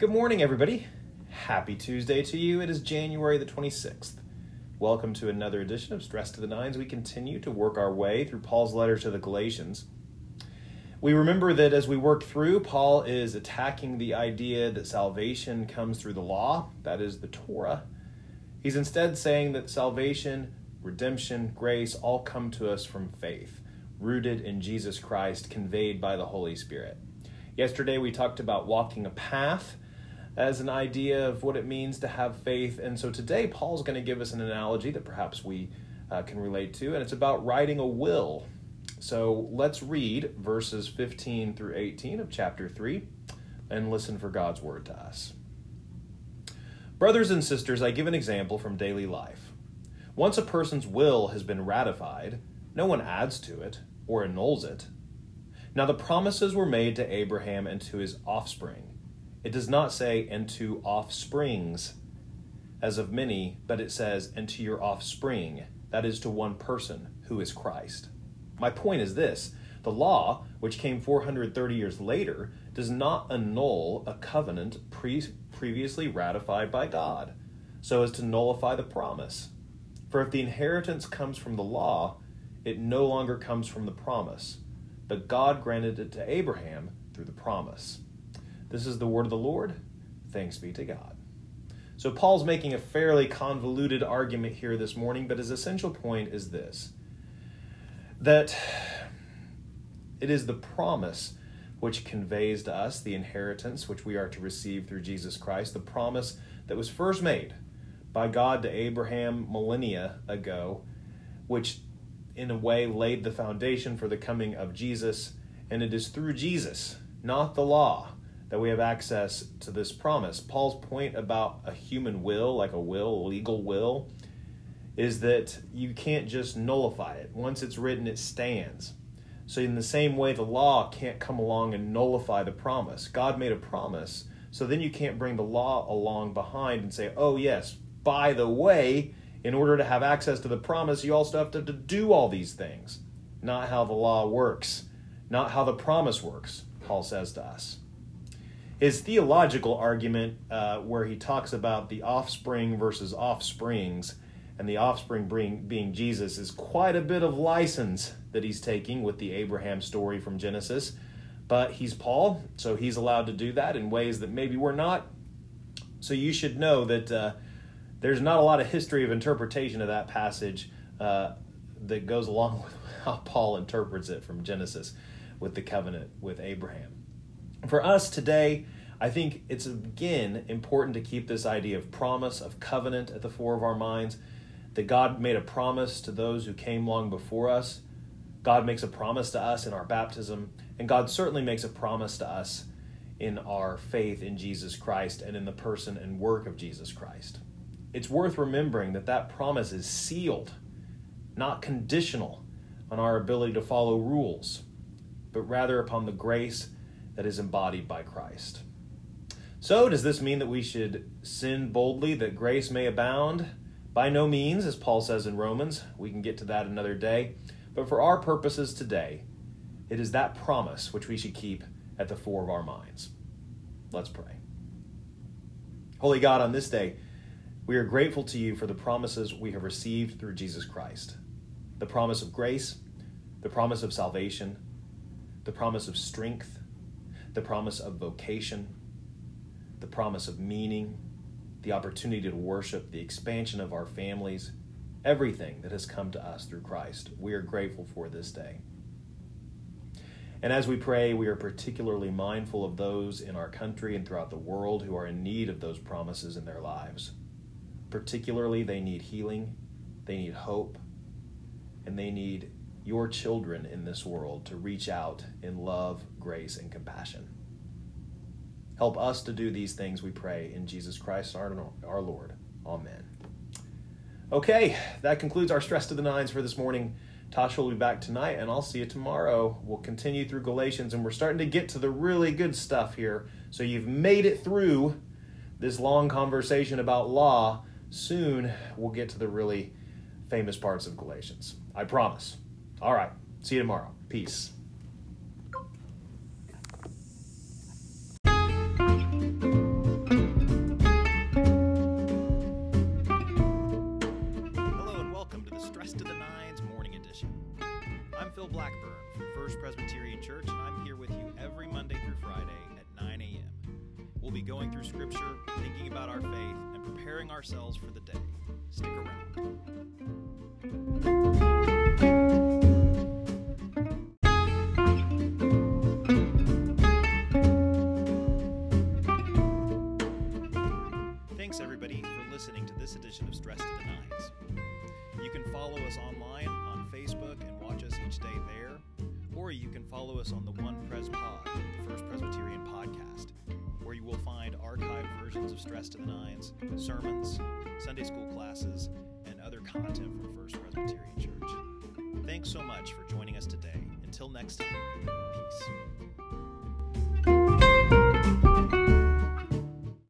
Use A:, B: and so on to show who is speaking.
A: Good morning, everybody. Happy Tuesday to you. It is January the 26th. Welcome to another edition of Stress to the Nines. We continue to work our way through Paul's letter to the Galatians. We remember that as we work through, Paul is attacking the idea that salvation comes through the law, that is, the Torah. He's instead saying that salvation, redemption, grace all come to us from faith, rooted in Jesus Christ, conveyed by the Holy Spirit. Yesterday we talked about walking a path as an idea of what it means to have faith. And so today, Paul's going to give us an analogy that perhaps we uh, can relate to, and it's about writing a will. So let's read verses 15 through 18 of chapter 3 and listen for God's word to us. Brothers and sisters, I give an example from daily life. Once a person's will has been ratified, no one adds to it or annuls it. Now the promises were made to Abraham and to his offspring. It does not say, and to offsprings, as of many, but it says, and to your offspring, that is to one person, who is Christ. My point is this the law, which came 430 years later, does not annul a covenant pre- previously ratified by God, so as to nullify the promise. For if the inheritance comes from the law, it no longer comes from the promise, but God granted it to Abraham through the promise. This is the word of the Lord. Thanks be to God. So, Paul's making a fairly convoluted argument here this morning, but his essential point is this that it is the promise which conveys to us the inheritance which we are to receive through Jesus Christ, the promise that was first made by God to Abraham millennia ago, which in a way laid the foundation for the coming of Jesus. And it is through Jesus, not the law, that we have access to this promise. Paul's point about a human will, like a will, legal will, is that you can't just nullify it. Once it's written, it stands. So, in the same way, the law can't come along and nullify the promise. God made a promise, so then you can't bring the law along behind and say, oh, yes, by the way, in order to have access to the promise, you also have to, to do all these things. Not how the law works, not how the promise works, Paul says to us his theological argument, uh, where he talks about the offspring versus offsprings, and the offspring being, being Jesus, is quite a bit of license that he's taking with the Abraham story from Genesis. But he's Paul, so he's allowed to do that in ways that maybe we're not. So you should know that uh, there's not a lot of history of interpretation of that passage uh, that goes along with how Paul interprets it from Genesis with the covenant with Abraham. For us today, I think it's again important to keep this idea of promise, of covenant at the fore of our minds. That God made a promise to those who came long before us. God makes a promise to us in our baptism, and God certainly makes a promise to us in our faith in Jesus Christ and in the person and work of Jesus Christ. It's worth remembering that that promise is sealed, not conditional on our ability to follow rules, but rather upon the grace that is embodied by Christ. So, does this mean that we should sin boldly that grace may abound? By no means, as Paul says in Romans. We can get to that another day. But for our purposes today, it is that promise which we should keep at the fore of our minds. Let's pray. Holy God, on this day, we are grateful to you for the promises we have received through Jesus Christ the promise of grace, the promise of salvation, the promise of strength, the promise of vocation, the promise of meaning, the opportunity to worship, the expansion of our families, everything that has come to us through Christ. We are grateful for this day. And as we pray, we are particularly mindful of those in our country and throughout the world who are in need of those promises in their lives. Particularly, they need healing, they need hope, and they need your children in this world to reach out in love, grace, and compassion. Help us to do these things, we pray, in Jesus Christ our, our Lord. Amen. Okay, that concludes our Stress to the Nines for this morning. Tasha will be back tonight, and I'll see you tomorrow. We'll continue through Galatians, and we're starting to get to the really good stuff here. So you've made it through this long conversation about law. Soon we'll get to the really famous parts of Galatians. I promise. All right. See you tomorrow. Peace. Hello and welcome to the Stress to the Nines Morning Edition. I'm Phil Blackburn from First Presbyterian Church, and I'm here with you every Monday through Friday at 9 a.m. We'll be going through Scripture, thinking about our faith, and preparing ourselves for the day. Stick around. Follow us on the One Pres Pod, the First Presbyterian podcast, where you will find archived versions of Stress to the Nines, sermons, Sunday school classes, and other content from First Presbyterian Church. Thanks so much for joining us today. Until next time, peace.